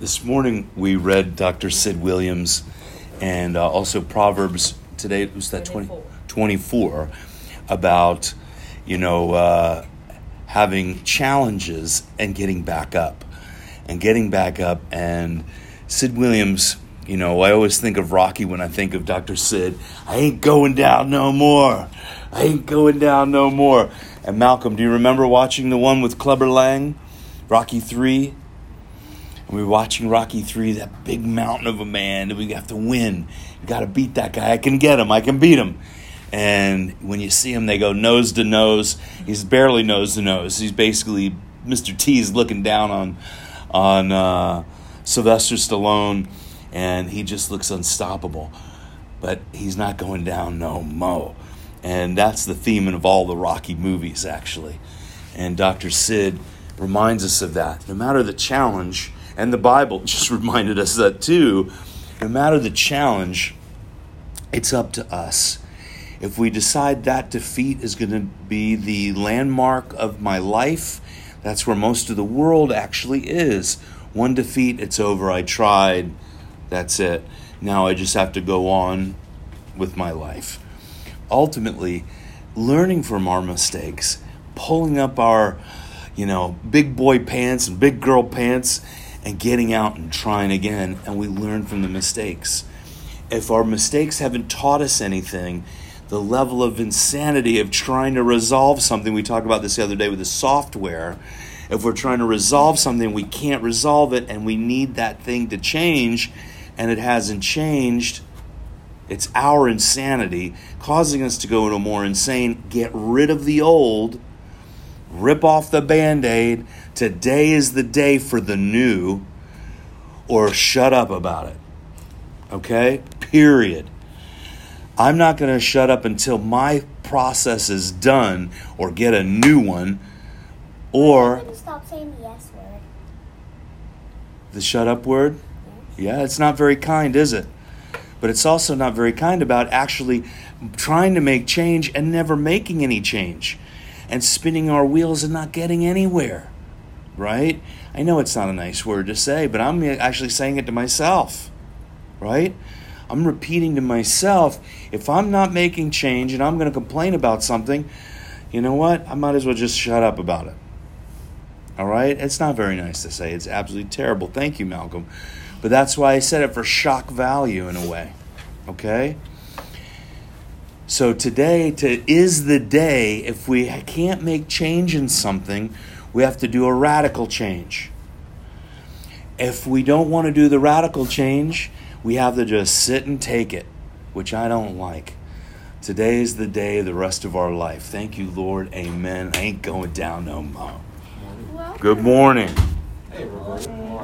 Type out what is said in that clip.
This morning we read Dr. Sid Williams and uh, also Proverbs today, was that 20, 24, about, you know, uh, having challenges and getting back up. And getting back up. And Sid Williams, you know, I always think of Rocky when I think of Dr. Sid. I ain't going down no more. I ain't going down no more. And Malcolm, do you remember watching the one with Clubber Lang? Rocky 3? And we were watching Rocky 3, that big mountain of a man, and we have to win. You got to beat that guy. I can get him. I can beat him. And when you see him, they go nose to nose. He's barely nose to nose. He's basically Mr. T's looking down on on uh, Sylvester Stallone, and he just looks unstoppable. But he's not going down no mo. And that's the theme of all the Rocky movies, actually. And Dr. Sid reminds us of that. No matter the challenge, and the Bible just reminded us that too. No matter the challenge, it's up to us. If we decide that defeat is going to be the landmark of my life, that's where most of the world actually is. One defeat, it's over. I tried. That's it. Now I just have to go on with my life. Ultimately, learning from our mistakes, pulling up our, you know, big boy pants and big girl pants and getting out and trying again, and we learn from the mistakes. If our mistakes haven't taught us anything, the level of insanity of trying to resolve something, we talked about this the other day with the software. If we're trying to resolve something, we can't resolve it, and we need that thing to change, and it hasn't changed. It's our insanity causing us to go into more insane. Get rid of the old rip off the band aid. Today is the day for the new, or shut up about it. Okay? Period. I'm not going to shut up until my process is done or get a new one or stop saying the yes word. The shut up word? Yeah, it's not very kind, is it? But it's also not very kind about actually trying to make change and never making any change and spinning our wheels and not getting anywhere. Right? I know it's not a nice word to say, but I'm actually saying it to myself. Right? I'm repeating to myself if I'm not making change and I'm going to complain about something, you know what? I might as well just shut up about it. All right? It's not very nice to say. It's absolutely terrible. Thank you, Malcolm. But that's why I said it for shock value in a way. Okay? So today to, is the day, if we can't make change in something, we have to do a radical change. If we don't want to do the radical change, we have to just sit and take it, which I don't like. Today is the day, the rest of our life. Thank you, Lord. Amen. I ain't going down no more. Good morning.